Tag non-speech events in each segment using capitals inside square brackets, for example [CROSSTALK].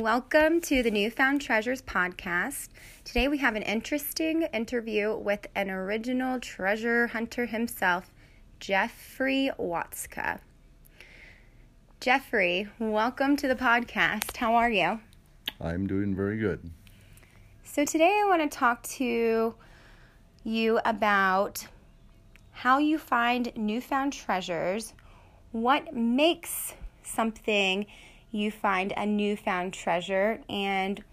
Welcome to the Newfound Treasures podcast. Today we have an interesting interview with an original treasure hunter himself, Jeffrey Watska. Jeffrey, welcome to the podcast. How are you? I'm doing very good. So, today I want to talk to you about how you find newfound treasures, what makes something you find a newfound treasure, and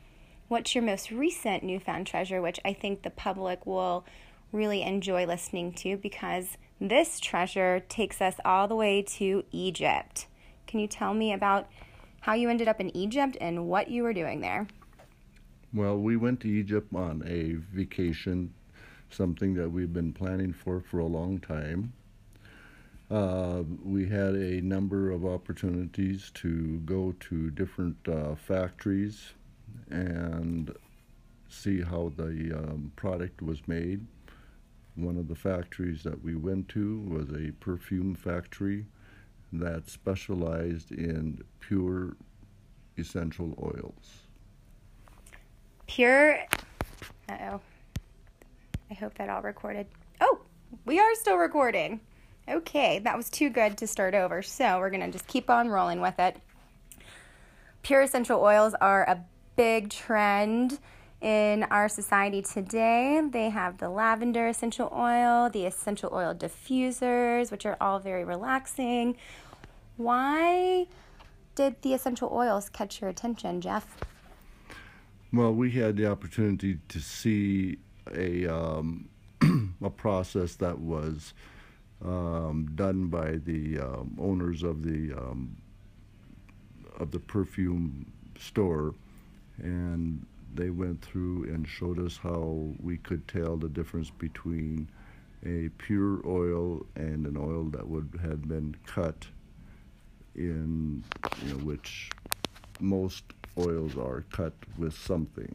what's your most recent newfound treasure, which I think the public will really enjoy listening to because this treasure takes us all the way to Egypt. Can you tell me about how you ended up in Egypt and what you were doing there? Well, we went to Egypt on a vacation, something that we've been planning for for a long time. Uh, we had a number of opportunities to go to different uh, factories and see how the um, product was made. One of the factories that we went to was a perfume factory that specialized in pure essential oils. Pure. Uh oh. I hope that all recorded. Oh, we are still recording. Okay, that was too good to start over, so we're gonna just keep on rolling with it. Pure essential oils are a big trend in our society today. They have the lavender essential oil, the essential oil diffusers, which are all very relaxing. Why did the essential oils catch your attention, Jeff? Well, we had the opportunity to see a um, [CLEARS THROAT] a process that was um, done by the um, owners of the um, of the perfume store, and they went through and showed us how we could tell the difference between a pure oil and an oil that would had been cut in you know which most oils are cut with something.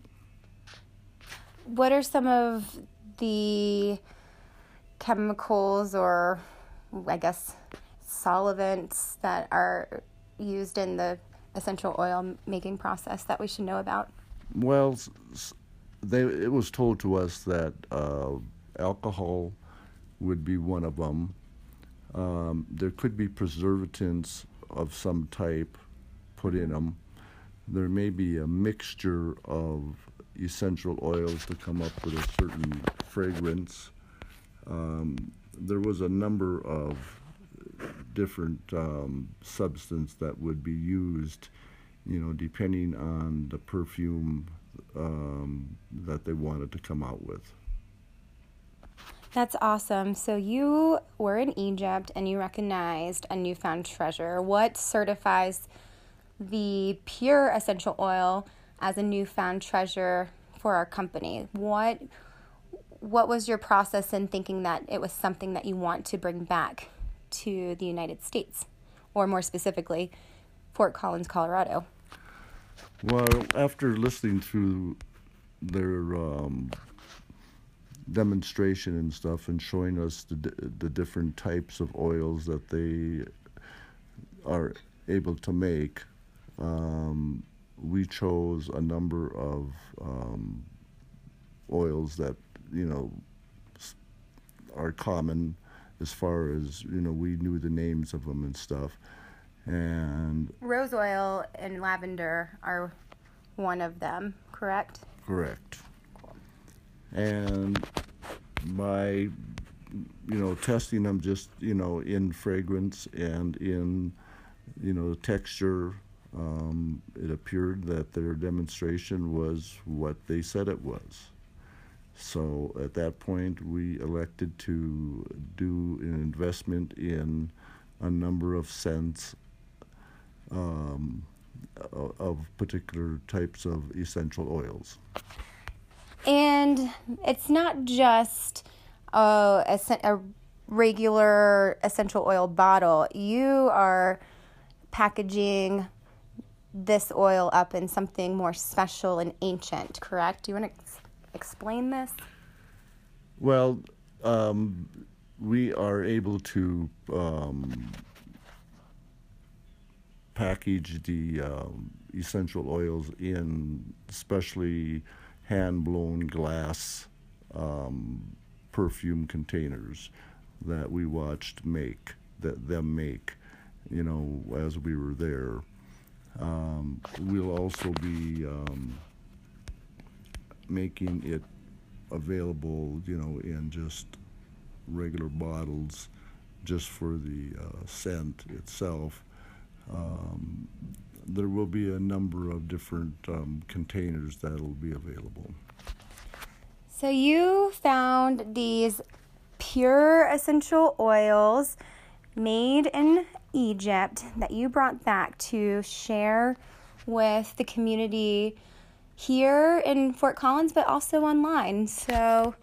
What are some of the chemicals or I guess solvents that are used in the essential oil making process that we should know about? Well, they it was told to us that uh, alcohol would be one of them. Um, there could be preservatives of some type put in them. There may be a mixture of essential oils to come up with a certain fragrance. Um, there was a number of different um, substance that would be used, you know, depending on the perfume um, that they wanted to come out with. That's awesome. So you were in Egypt and you recognized a newfound treasure. What certifies the pure essential oil as a newfound treasure for our company? What what was your process in thinking that it was something that you want to bring back to the United States, or more specifically, Fort Collins, Colorado? Well, after listening through their um, demonstration and stuff, and showing us the the different types of oils that they are able to make, um, we chose a number of um, oils that you know are common as far as you know we knew the names of them and stuff. And rose oil and lavender are one of them correct? Correct. Cool. and by you know testing them just you know in fragrance and in you know texture um, it appeared that their demonstration was what they said it was so at that point, we elected to do an investment in a number of scents um, of particular types of essential oils. And it's not just a, a regular essential oil bottle. You are packaging this oil up in something more special and ancient, correct? Do you want to explain this? Well, um, we are able to um, package the um, essential oils in especially hand blown glass um, perfume containers that we watched make that them make you know as we were there um, we'll also be um, making it available you know in just regular bottles just for the uh, scent itself um, there will be a number of different um, containers that'll be available. So you found these pure essential oils made in Egypt that you brought back to share with the community here in Fort Collins, but also online. So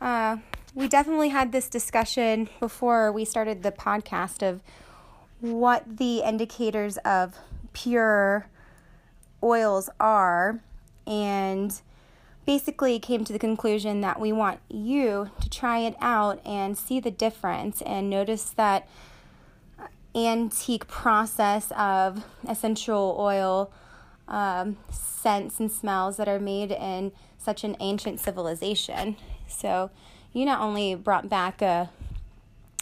uh, we definitely had this discussion before we started the podcast of what the indicators of pure oils are and basically came to the conclusion that we want you to try it out and see the difference and notice that antique process of essential oil um, scents and smells that are made in such an ancient civilization. So, you not only brought back a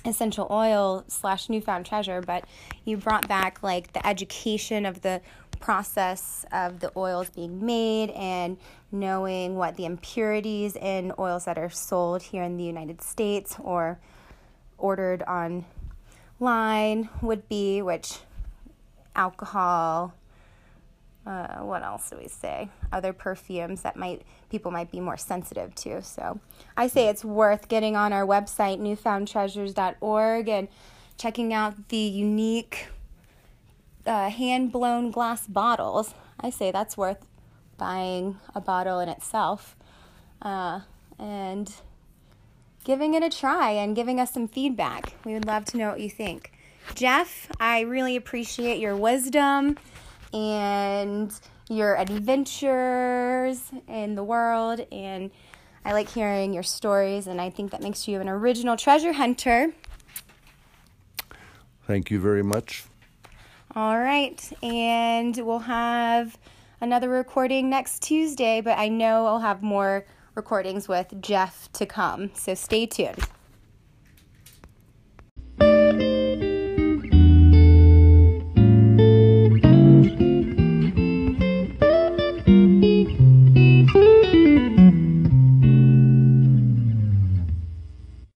essential oil slash newfound treasure, but you brought back like the education of the process of the oils being made and knowing what the impurities in oils that are sold here in the United States or ordered online would be, which alcohol, uh, what else do we say? Other perfumes that might people might be more sensitive to. So I say it's worth getting on our website, newfoundtreasures.org, and checking out the unique uh, hand blown glass bottles. I say that's worth buying a bottle in itself. Uh, and giving it a try and giving us some feedback. We would love to know what you think. Jeff, I really appreciate your wisdom and your adventures in the world. And I like hearing your stories, and I think that makes you an original treasure hunter. Thank you very much. All right. And we'll have another recording next Tuesday, but I know I'll have more recordings with Jeff to come. So stay tuned.